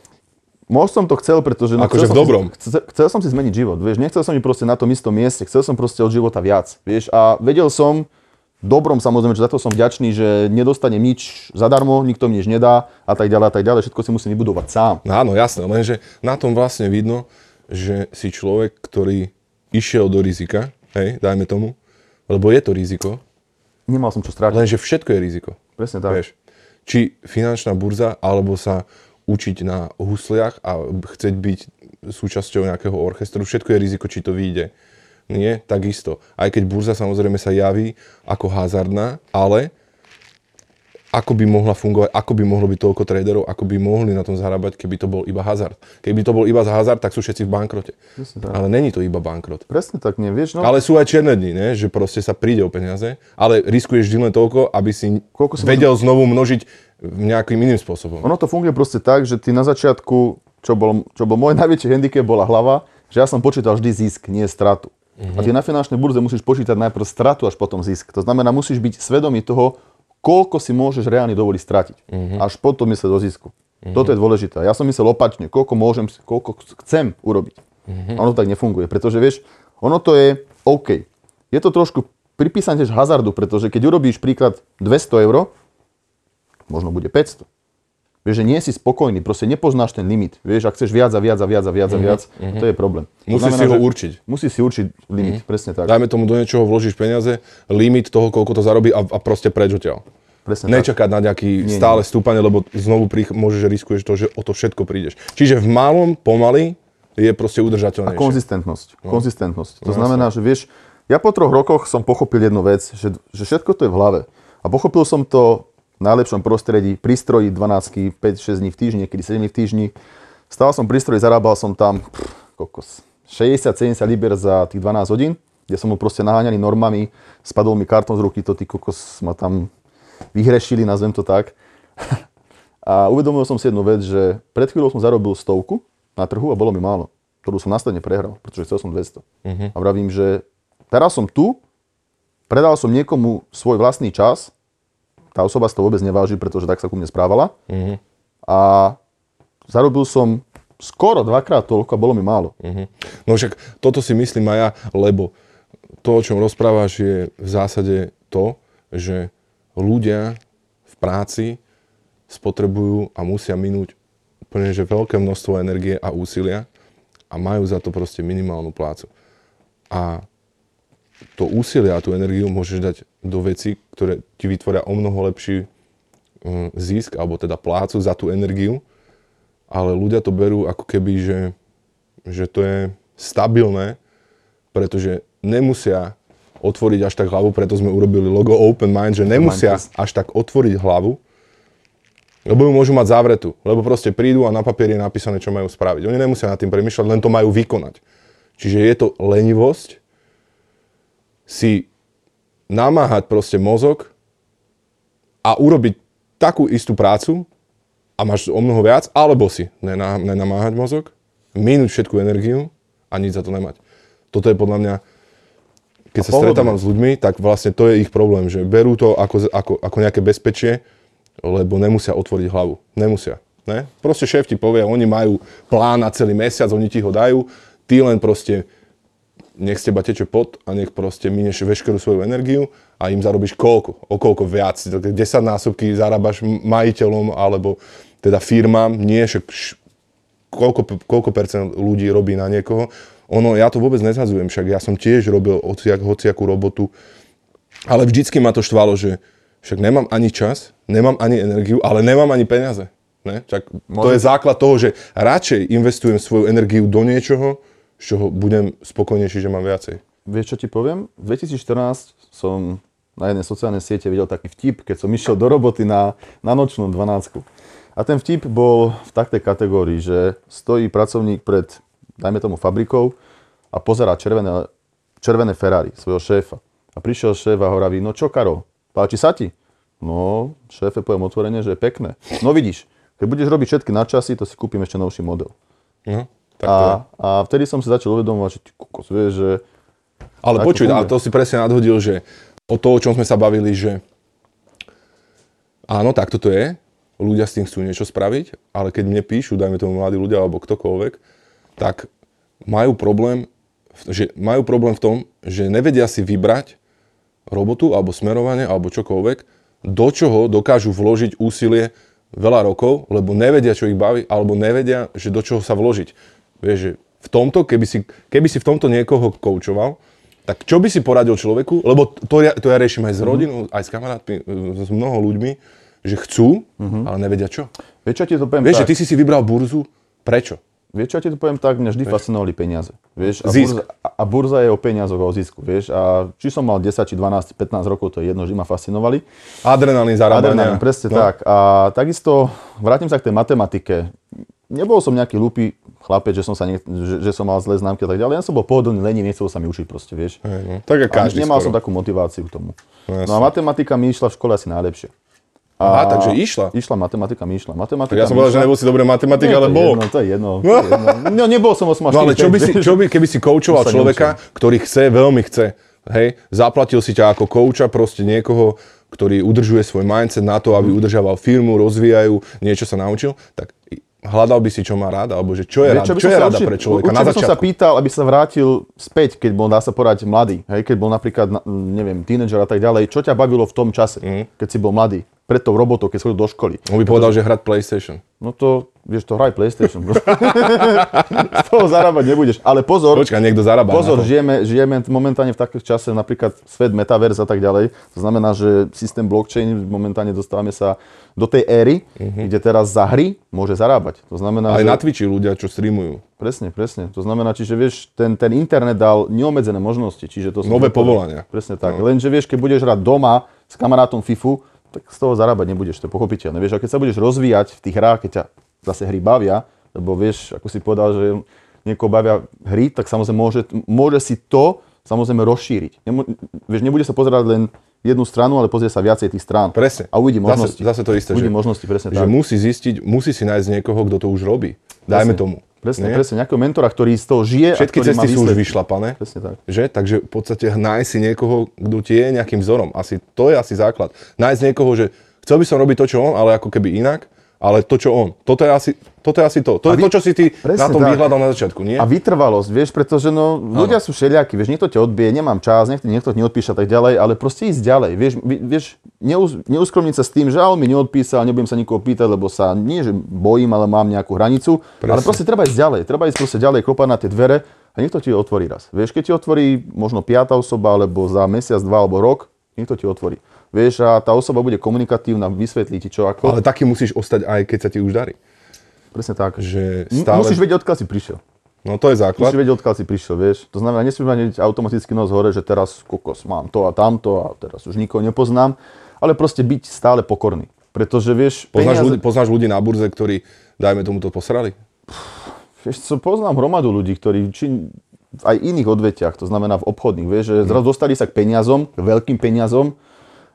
Moc som to chcel, pretože... no, Akože v dobrom. Si, chcel, chcel som si zmeniť život, vieš, nechcel som byť proste na tom istom mieste, chcel som proste od života viac, vieš, a vedel som, dobrom samozrejme, že za to som vďačný, že nedostanem nič zadarmo, nikto mi nič nedá a tak ďalej a tak ďalej, všetko si musím vybudovať sám. No áno, jasné, lenže na tom vlastne vidno, že si človek, ktorý išiel do rizika, hej, dajme tomu, lebo je to riziko, Nemal som čo strátiť, lenže všetko je riziko. presne tak. Vieš, či finančná burza, alebo sa učiť na husliach a chceť byť súčasťou nejakého orchestru, všetko je riziko, či to vyjde. Nie, takisto. Aj keď burza samozrejme sa javí ako hazardná, ale ako by mohla fungovať, ako by mohlo byť toľko traderov, ako by mohli na tom zarábať, keby to bol iba hazard. Keby to bol iba hazard, tak sú všetci v bankrote. Ale není to iba bankrot. Presne tak, nie, vieš, no, Ale sú aj čierne dni, ne? že proste sa príde o peniaze, ale riskuješ vždy len toľko, aby si, Koľko si vedel znovu množiť nejakým iným spôsobom. ono to funguje proste tak, že ty na začiatku, čo bol, čo bol môj [laughs] najväčší handicap, bola hlava, že ja som počítal vždy zisk, nie stratu. A ty na finančnej burze musíš počítať najprv stratu, až potom zisk. To znamená, musíš byť svedomý toho, koľko si môžeš reálne dovoliť stratiť. Až potom myslieť do zisku. Toto je dôležité. Ja som myslel opačne, koľko môžem, koľko chcem urobiť. A ono tak nefunguje, pretože vieš, ono to je OK. Je to trošku pripísané tiež hazardu, pretože keď urobíš príklad 200 eur, možno bude 500. Vieš, že nie si spokojný, proste nepoznáš ten limit. Vieš, ak chceš viac a viac a viac a viac a viac, to je problém. Musíš si ho určiť. Musíš si určiť limit, presne tak. Dajme tomu do niečoho vložíš peniaze, limit toho, koľko to zarobí a, a proste preč odtiaľ. Presne tak. Nečakať na nejaký stále stúpanie, lebo znovu prich, môžeš, že riskuješ to, že o to všetko prídeš. Čiže v malom, pomaly, je proste A udržateľnejšie. konzistentnosť. No. Konzistentnosť. To znamená, že vieš, ja po troch rokoch som pochopil jednu vec, že, že všetko to je v hlave. A pochopil som to najlepšom prostredí, prístroji 12, 5-6 dní v týždni, niekedy 7 dní v týždni. Stál som pri stroji, zarábal som tam pff, kokos, 60-70 liber za tých 12 hodín, kde som mu proste naháňaný normami, spadol mi karton z ruky, to ty kokos ma tam vyhrešili, nazvem to tak. [laughs] A uvedomil som si jednu vec, že pred chvíľou som zarobil stovku na trhu a bolo mi málo, ktorú som následne prehral, pretože chcel som 200. Uh-huh. A vravím, že teraz som tu, predal som niekomu svoj vlastný čas, tá osoba si to vôbec neváži, pretože tak sa ku mne správala. Uh-huh. A zarobil som skoro dvakrát toľko a bolo mi málo. Uh-huh. No však toto si myslím aj ja, lebo to, o čom rozprávaš, je v zásade to, že ľudia v práci spotrebujú a musia minúť úplne že veľké množstvo energie a úsilia a majú za to proste minimálnu plácu. A to úsilie a tú energiu môžeš dať do veci, ktoré ti vytvoria o mnoho lepší hm, zisk, alebo teda plácu za tú energiu, ale ľudia to berú ako keby, že, že to je stabilné, pretože nemusia otvoriť až tak hlavu, preto sme urobili logo Open Mind, že nemusia až tak otvoriť hlavu, lebo ju môžu mať zavretú. Lebo proste prídu a na papieri je napísané, čo majú spraviť. Oni nemusia nad tým premýšľať, len to majú vykonať. Čiže je to lenivosť si namáhať proste mozog a urobiť takú istú prácu a máš o mnoho viac, alebo si nenamáhať mozog, minúť všetku energiu a nič za to nemať. Toto je podľa mňa, keď sa stretávam s ľuďmi, tak vlastne to je ich problém, že berú to ako, ako, ako nejaké bezpečie, lebo nemusia otvoriť hlavu. Nemusia. Ne? Proste šéf ti povie, oni majú plán na celý mesiac, oni ti ho dajú, ty len proste nech z teba teče pot a nech proste mineš veškerú svoju energiu a im zarobíš koľko, o koľko viac. 10 násobky zarábaš majiteľom alebo teda firmám, nie však koľko, koľko percent ľudí robí na niekoho. Ono, ja to vôbec nezhadzujem, však ja som tiež robil hociak, hociakú robotu, ale vždycky ma to štvalo, že však nemám ani čas, nemám ani energiu, ale nemám ani peniaze. Ne? Čak, to je základ toho, že radšej investujem svoju energiu do niečoho, z čoho budem spokojnejší, že mám viacej. Vieš, čo ti poviem? V 2014 som na jednej sociálnej siete videl taký vtip, keď som išiel do roboty na, na nočnú 12. A ten vtip bol v takej kategórii, že stojí pracovník pred, dajme tomu, fabrikou a pozerá červené, červené Ferrari svojho šéfa. A prišiel šéf a hovorí, no čo Karol, Páči sa ti? No, šéfe, poviem otvorene, že je pekné. No vidíš, keď budeš robiť všetky nadčasy, to si kúpim ešte novší model. No, tak a, a vtedy som si začal uvedomovať, že ty kokos, vieš, že... Ale počuj, ale to si presne nadhodil, že o to, o čom sme sa bavili, že áno, takto to je, ľudia s tým chcú niečo spraviť, ale keď mne píšu, dajme tomu mladí ľudia alebo ktokoľvek, tak majú problém, že majú problém v tom, že nevedia si vybrať robotu alebo smerovanie alebo čokoľvek, do čoho dokážu vložiť úsilie veľa rokov, lebo nevedia, čo ich baví, alebo nevedia, že do čoho sa vložiť. Vieš, že v tomto, keby si, keby si v tomto niekoho koučoval, tak čo by si poradil človeku, lebo to ja, to ja riešim aj s mhm. rodinou, mm-hmm. aj s kamarátmi, s mnoho ľuďmi, že chcú, mm-hmm. ale nevedia čo. Vieš, čo ti to poviem Vieš, tak. že ty si si vybral burzu, prečo? Vieš, čo ti to poviem tak, mňa vždy vieš. fascinovali peniaze. Vieš, a, Zisk. Burza, a burza je o peniazoch, o zisku. Vieš, a či som mal 10, či 12, 15 rokov, to je jedno, vždy ma fascinovali. Adrenalín zarábania. Adrenalín, presne no. tak. A takisto vrátim sa k tej matematike. Nebol som nejaký hlupý chlapec, že som, sa ne, že, že som mal zlé známky a tak ďalej. Ja som bol pohodlný, lení, nechcel sa mi učiť proste, vieš. Hey, no. Tak každý a nemal skoro. som takú motiváciu k tomu. No, no a matematika mi išla v škole asi najlepšie. Aha, takže išla. Išla, matematika mi išla. Matematika ja som povedal, že nebol si dobrý matematik, ale bol. Jedno, to je jedno. [laughs] To je jedno. No, nebol som 8 No ale čo by, si, čo by, keby si koučoval človeka, neučil. ktorý chce, veľmi chce, hej, zaplatil si ťa ako kouča, proste niekoho, ktorý udržuje svoj mindset na to, aby udržával firmu, rozvíjajú, niečo sa naučil, tak hľadal by si, čo má rád, alebo že čo je, rád, čo, čo je rada pre človeka na začiatku. som sa pýtal, aby sa vrátil späť, keď bol, dá sa porať, mladý, hej, keď bol napríklad, neviem, tínedžer a tak ďalej, čo ťa bavilo v tom čase, mm. keď si bol mladý? Pred tou robotou, keď chodil do školy. On by povedal, že hrať PlayStation. No to, vieš, to hraj PlayStation. [laughs] Z toho zarábať nebudeš. Ale pozor, Počkaj, niekto zarába pozor, žijeme, žijeme momentálne v takých čase, napríklad svet metaverse a tak ďalej. To znamená, že systém blockchain, momentálne dostávame sa do tej éry, uh-huh. kde teraz za hry môže zarábať. To znamená, Aj že... na Twitchi ľudia, čo streamujú. Presne, presne. To znamená, čiže vieš, ten, ten internet dal neobmedzené možnosti. Čiže to Nové povolania. Presne tak. No. Lenže vieš, keď budeš hrať doma s kamarátom FIFU, tak z toho zarábať nebudeš, to je pochopiteľné. Vieš, a keď sa budeš rozvíjať v tých hrách, keď ťa zase hry bavia, lebo vieš, ako si povedal, že niekoho bavia hry, tak samozrejme môže, môže si to samozrejme rozšíriť. Nemo, vieš, nebude sa pozerať len jednu stranu, ale pozrie sa viacej tých strán. Presne. A uvidí možnosti. Zase, zase to isté, uvidí že, možnosti, presne že tak. musí zistiť, musí si nájsť niekoho, kto to už robí. Dajme Presne. tomu. Presne, Nie? presne, nejakého mentora, ktorý z toho žije Všetky a ktorý má cesty sú už vyšlapané. Presne tak. Že? Takže v podstate nájsť si niekoho, kto ti je nejakým vzorom. Asi to je asi základ. Nájsť niekoho, že chcel by som robiť to, čo on, ale ako keby inak, ale to, čo on. Toto je asi, toto je asi to. To A je vy- to, čo si ty Presne na tom tak. vyhľadal na začiatku, nie? A vytrvalosť, vieš, pretože no, ľudia sú všelijakí, vieš, niekto ťa odbije, nemám čas, niekto, niekto ti neodpíše tak ďalej, ale proste ísť ďalej, vieš, vi- vieš neus, neuskromniť sa s tým, že ale mi neodpísal, nebudem sa nikoho pýtať, lebo sa nie, že bojím, ale mám nejakú hranicu, ale Presne. proste treba ísť ďalej, treba ísť proste ďalej, klopať na tie dvere a niekto ti otvorí raz. Vieš, keď ti otvorí možno piata osoba, alebo za mesiac, dva alebo rok, niekto ti otvorí. Vieš, a tá osoba bude komunikatívna, vysvetlí ti čo ako. Ale taký musíš ostať aj keď sa ti už darí. Presne tak. Že stále... Musíš vedieť, odkiaľ si prišiel. No to je základ. Musíš vedieť, odkiaľ si prišiel, vieš. To znamená, nesmieš mať automaticky nos hore, že teraz kokos, mám to a tamto a teraz už nikoho nepoznám, ale proste byť stále pokorný. Pretože vieš, Poznáš, peniaze, ľudí, poznáš ľudí na burze, ktorí, dajme tomu, to posrali? vieš co, poznám hromadu ľudí, ktorí či, aj iných odvetiach, to znamená v obchodných, vieš, že zrazu dostali sa k peniazom, k veľkým peniazom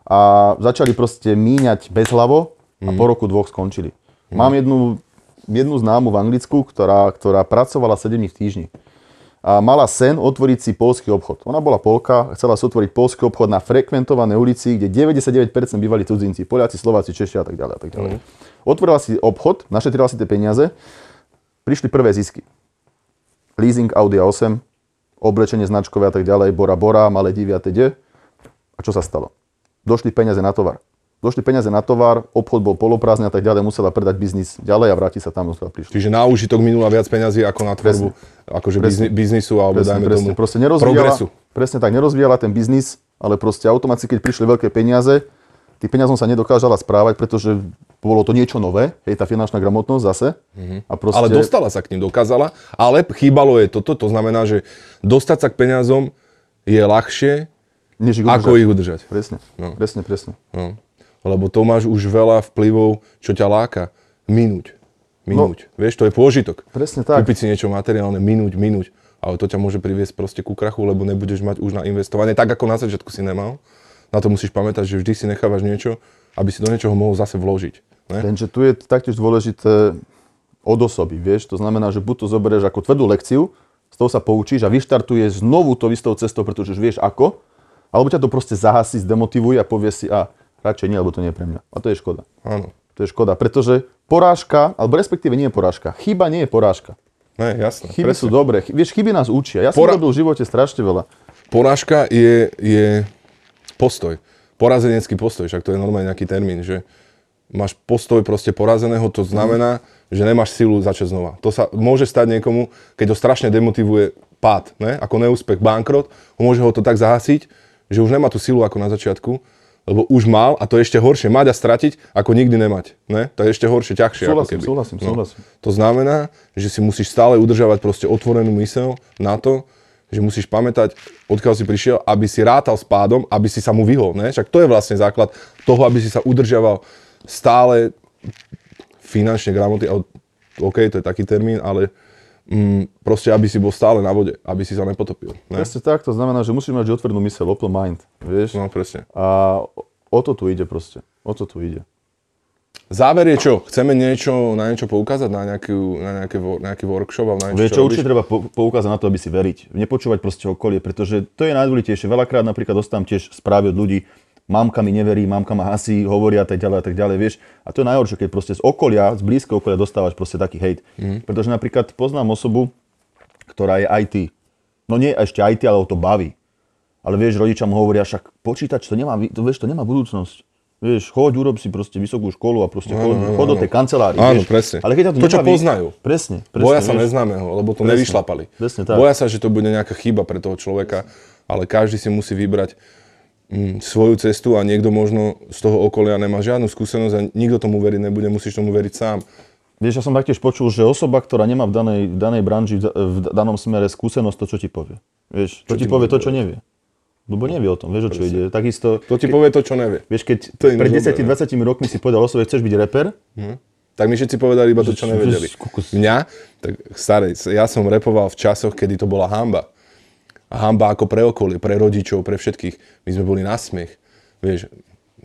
a začali proste míňať bezhlavo a po roku dvoch skončili. Mám jednu, jednu známu v Anglicku, ktorá, ktorá pracovala 7 týždní. A mala sen otvoriť si polský obchod. Ona bola Polka, chcela si otvoriť polský obchod na frekventovanej ulici, kde 99% bývali cudzinci, Poliaci, Slováci, Češi a tak ďalej. A tak ďalej. Otvorila si obchod, našetrila si tie peniaze, prišli prvé zisky. Leasing Audi A8, oblečenie značkové a tak ďalej, Bora Bora, malé divy a teď. A čo sa stalo? Došli peniaze na tovar. Došli peniaze na tovar, obchod bol poloprázdny a tak ďalej, musela predať biznis ďalej a vrátiť sa tam, odkiaľ prišli. Čiže na užitok minula viac peňazí ako na tvorbu akože bizni, biznisu alebo dajme tomu Proste progresu. presne tak, nerozvíjala ten biznis, ale proste automaticky, keď prišli veľké peniaze, tým peniazom sa nedokážala správať, pretože bolo to niečo nové, hej, tá finančná gramotnosť zase. A proste, Ale dostala sa k ním, dokázala, ale chýbalo je toto, to znamená, že dostať sa k peniazom je ľahšie, než ich ako ich udržať. Presne, No. presne, presne. No. Lebo to máš už veľa vplyvov, čo ťa láka. Minúť. Minúť. No, Vieš, to je pôžitok. Presne tak. Kúpiť si niečo materiálne, minúť, minúť. Ale to ťa môže priviesť proste ku krachu, lebo nebudeš mať už na investovanie, tak ako na začiatku si nemal. Na to musíš pamätať, že vždy si nechávaš niečo, aby si do niečoho mohol zase vložiť. Ne? Lenže tu je taktiež dôležité od osoby, vieš, to znamená, že buď to zoberieš ako tvrdú lekciu, z toho sa poučíš a vyštartuješ znovu to istou cestou, pretože už vieš ako, alebo ťa to proste zahasí, zdemotivuje a povie si, a radšej nie, lebo to nie je pre mňa. A to je škoda. Áno. To je škoda, pretože porážka, alebo respektíve nie je porážka, chyba nie je porážka. Ne, jasné. Chyby presne. sú dobré, Chy- vieš, chyby nás učia. Ja som Pora- robil v živote strašne veľa. Porážka je, je postoj. Porazenecký postoj, však to je normálne nejaký termín, že máš postoj proste porazeného, to znamená, že nemáš silu začať znova. To sa môže stať niekomu, keď ho strašne demotivuje pád, ne? ako neúspech, bankrot, môže ho to tak zahasiť, že už nemá tú silu ako na začiatku, lebo už mal a to je ešte horšie, mať a stratiť, ako nikdy nemať. Ne? To je ešte horšie, ťažšie. ako Súhlasím, keby. súhlasím, súhlasím. To znamená, že si musíš stále udržavať proste otvorenú mysel na to, že musíš pamätať, odkiaľ si prišiel, aby si rátal s pádom, aby si sa mu vyhol. Ne? Však to je vlastne základ toho, aby si sa udržiaval stále finančne gramotný. OK, to je taký termín, ale mm, proste, aby si bol stále na vode, aby si sa nepotopil. Ne? Presne tak, to znamená, že musíš mať otvorenú mysel, open mind, vieš. No presne. A o to tu ide proste, o to tu ide. Záver je čo? Chceme niečo, na niečo poukázať, na, nejakú, na nejaké, nejaký workshop alebo na niečo, Vieš čo, robíš? určite treba pou- poukázať na to, aby si veriť. Nepočúvať proste okolie, pretože to je najdôležitejšie. Veľakrát napríklad dostávam tiež správy od ľudí, mamka mi neverí, mamka ma hasí, hovoria a tak ďalej a tak ďalej, vieš. A to je najhoršie, keď proste z okolia, z blízkeho okolia dostávaš proste taký hejt. Mm. Pretože napríklad poznám osobu, ktorá je IT. No nie ešte IT, ale o to baví. Ale vieš, rodičia mu hovoria, však počítač, to nemá, to, vieš, to nemá budúcnosť. Vieš, choď, urob si proste vysokú školu a proste choď, choď do tej kancelárie. Áno, vieš. presne. Ale keď to, To, čo nebaví, poznajú. Presne, presne. Boja sa vieš. neznámeho, lebo to Presne. nevyšlapali. Presne tak. Boja sa, že to bude nejaká chyba pre toho človeka, ale každý si musí vybrať svoju cestu a niekto možno z toho okolia nemá žiadnu skúsenosť a nikto tomu veriť nebude, musíš tomu veriť sám. Vieš, ja som taktiež počul, že osoba, ktorá nemá v danej, v danej branži, v da- v danom smere skúsenosť, to čo ti povie. Vieš, čo, ti ti povie to, čo nevie. Lebo nevie o tom, vieš, o čo ide. Takisto, To ti povie to, čo nevie. vieš, keď To pred ináč dobré, 10-20 rokmi si povedal osobe, chceš byť reper, Tak mi všetci povedali iba to, čo nevedeli. Mňa, tak starý, ja som repoval v časoch, kedy to bola hamba. Hamba ako pre okolie, pre rodičov, pre všetkých. My sme boli na smiech. vieš,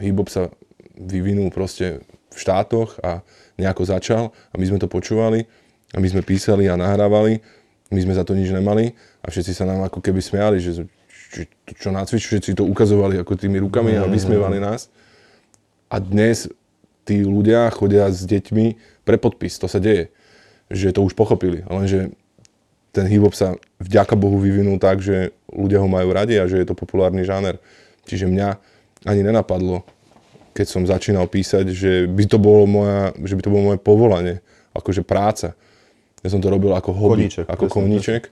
hip-hop sa vyvinul proste v štátoch a nejako začal a my sme to počúvali a my sme písali a nahrávali, my sme za to nič nemali a všetci sa nám ako keby smiali, že čo, čo nacviču, všetci to ukazovali ako tými rukami a vysmievali nás. A dnes tí ľudia chodia s deťmi pre podpis, to sa deje. Že to už pochopili, lenže ten hip-hop sa vďaka Bohu vyvinul tak, že ľudia ho majú radi a že je to populárny žáner. Čiže mňa ani nenapadlo, keď som začínal písať, že by to bolo, moja, že by to bolo moje povolanie, akože práca. Ja som to robil ako hobby, koníček, ako koníček,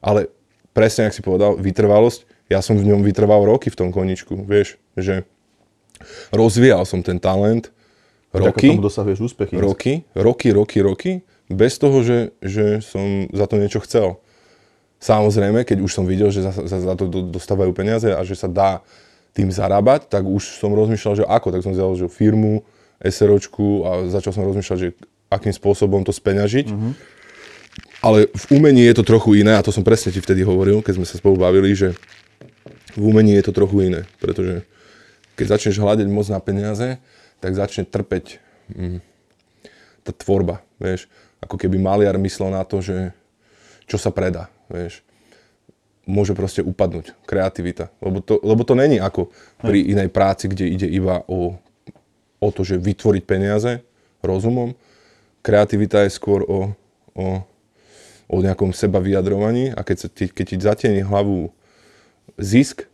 ale presne, ak si povedal, vytrvalosť, ja som v ňom vytrval roky v tom koníčku, vieš, že rozvíjal som ten talent roky, tomu dosahuješ úspechy. roky, roky, roky, roky, bez toho, že, že som za to niečo chcel. Samozrejme, keď už som videl, že za, za, za to dostávajú peniaze a že sa dá tým zarábať, tak už som rozmýšľal, že ako. Tak som založil firmu, SROčku a začal som rozmýšľať, že akým spôsobom to speňažiť. Mm-hmm. Ale v umení je to trochu iné a to som presne ti vtedy hovoril, keď sme sa spolu bavili, že v umení je to trochu iné, pretože keď začneš hľadať moc na peniaze, tak začne trpeť hm, tá tvorba, vieš. Ako keby maliar myslel na to, že čo sa predá, vieš. Môže proste upadnúť kreativita, lebo to, lebo to není ako pri inej práci, kde ide iba o, o to, že vytvoriť peniaze rozumom. Kreativita je skôr o, o o nejakom seba vyjadrovaní a keď, sa ti, keď ti zatieni hlavu zisk,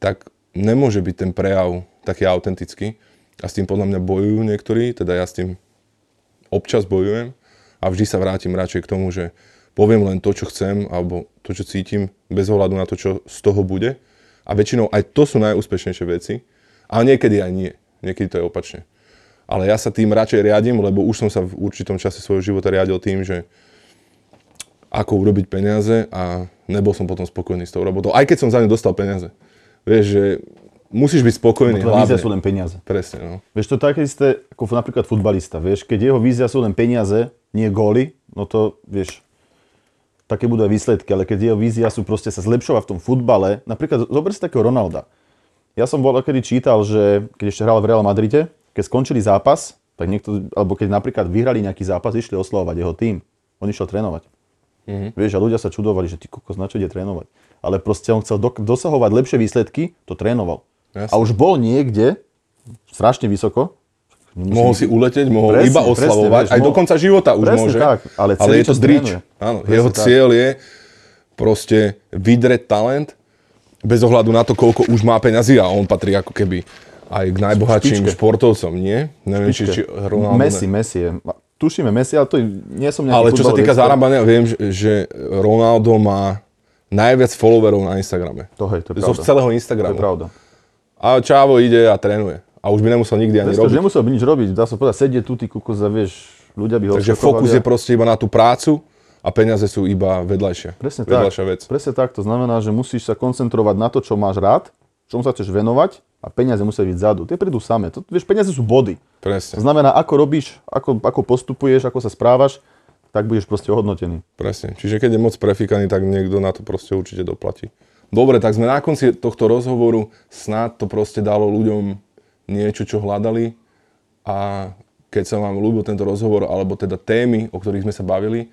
tak nemôže byť ten prejav taký autentický. A s tým podľa mňa bojujú niektorí, teda ja s tým občas bojujem a vždy sa vrátim radšej k tomu, že poviem len to, čo chcem alebo to, čo cítim, bez ohľadu na to, čo z toho bude. A väčšinou aj to sú najúspešnejšie veci, ale niekedy aj nie. Niekedy to je opačne. Ale ja sa tým radšej riadím, lebo už som sa v určitom čase svojho života riadil tým, že ako urobiť peniaze a nebol som potom spokojný s tou robotou, aj keď som za ňu dostal peniaze. Vieš, že musíš byť spokojný. Tvoja vízia sú len peniaze. Presne, no. Vieš, to také isté ako napríklad futbalista, vieš, keď jeho vízia sú len peniaze, nie góly, no to, vieš, také budú aj výsledky, ale keď jeho vízia sú proste sa zlepšovať v tom futbale, napríklad zober si takého Ronalda. Ja som bol kedy čítal, že keď ešte hral v Real Madride, keď skončili zápas, tak niekto, alebo keď napríklad vyhrali nejaký zápas, išli oslovať jeho tým. On išiel trénovať. Mm-hmm. Vieš, a ľudia sa čudovali, že ty kokos, na čo ide trénovať. Ale proste on chcel do, dosahovať lepšie výsledky, to trénoval. Jasne. A už bol niekde, strašne vysoko. Nemusím... Mohol si uleteť, mohol presne, iba oslavovať, presne, vieš, aj do konca života už presne môže. tak, ale, ale je to drič. Áno, jeho tak. cieľ je proste vydreť talent, bez ohľadu na to, koľko už má peňazí a on patrí ako keby aj k najbohatším Špičke. športovcom, nie? Neviem, či, či Ronaldo... Messi, Messi je tušíme Messi, ale to nie som nejaký Ale čo sa týka zarábania, viem, že Ronaldo má najviac followerov na Instagrame. To hej, to je Zo pravda. celého Instagramu. To je pravda. A Čávo ide a trénuje. A už by nemusel nikdy ani Presto, robiť. Nemusel by nič robiť, dá sa povedať, sedie tu, ty kukos a vieš, ľudia by ho Takže fokus je proste iba na tú prácu a peniaze sú iba vedľajšia. Presne vedľajšia tak. vec. Presne tak, to znamená, že musíš sa koncentrovať na to, čo máš rád, čomu sa chceš venovať a peniaze musia byť vzadu. Tie prídu samé. To, vieš, peniaze sú body. Presne. To znamená, ako robíš, ako, ako postupuješ, ako sa správaš, tak budeš proste ohodnotený. Presne. Čiže keď je moc prefíkaný, tak niekto na to proste určite doplatí. Dobre, tak sme na konci tohto rozhovoru. Snad to proste dalo ľuďom niečo, čo hľadali. A keď sa vám ľúbil tento rozhovor, alebo teda témy, o ktorých sme sa bavili,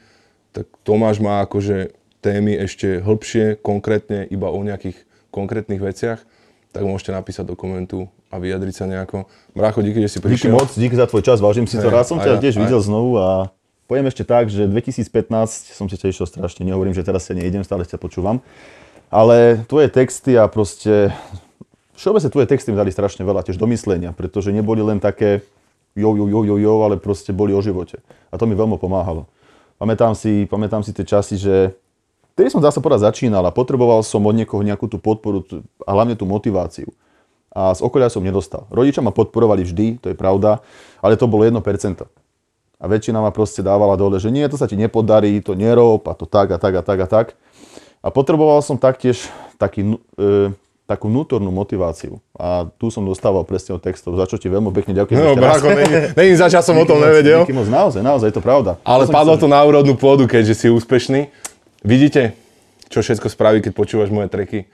tak Tomáš má akože témy ešte hĺbšie, konkrétne, iba o nejakých konkrétnych veciach tak môžete napísať do komentu a vyjadriť sa nejako. Brácho, díky, že si prišiel. Díky moc, díky za tvoj čas, vážim si to. Rád som ťa tiež aj. videl znovu a poviem ešte tak, že 2015 som si tešil strašne, nehovorím, že teraz sa nejdem, stále ťa počúvam. Ale tvoje texty a proste, všeobecne tvoje texty mi dali strašne veľa tiež domyslenia, pretože neboli len také jo, jo, jo, jo, jo, ale proste boli o živote. A to mi veľmi pomáhalo. Pamätám si, pamätám si tie časy, že Vtedy som zase povedať začínal a potreboval som od niekoho nejakú tú podporu a hlavne tú motiváciu. A z okolia som nedostal. Rodičia ma podporovali vždy, to je pravda, ale to bolo 1%. A väčšina ma proste dávala dole, že nie, to sa ti nepodarí, to nerob a to tak a tak a tak a tak. A potreboval som taktiež taký, e, takú vnútornú motiváciu. A tu som dostával presne od textov, za čo ti veľmi pekne ďakujem. No, bráko, není, není za čas som o tom nevedel. Moc, naozaj, naozaj, je to pravda. Ale to padlo to na úrodnú pôdu, keďže si úspešný. Vidíte, čo všetko spraví, keď počúvaš moje treky.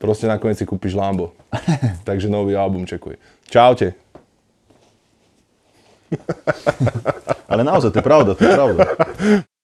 proste nakoniec si kúpiš Lambo. [laughs] Takže nový album čekuj. Čaute. Ale naozaj, to je pravda, to je pravda. [laughs]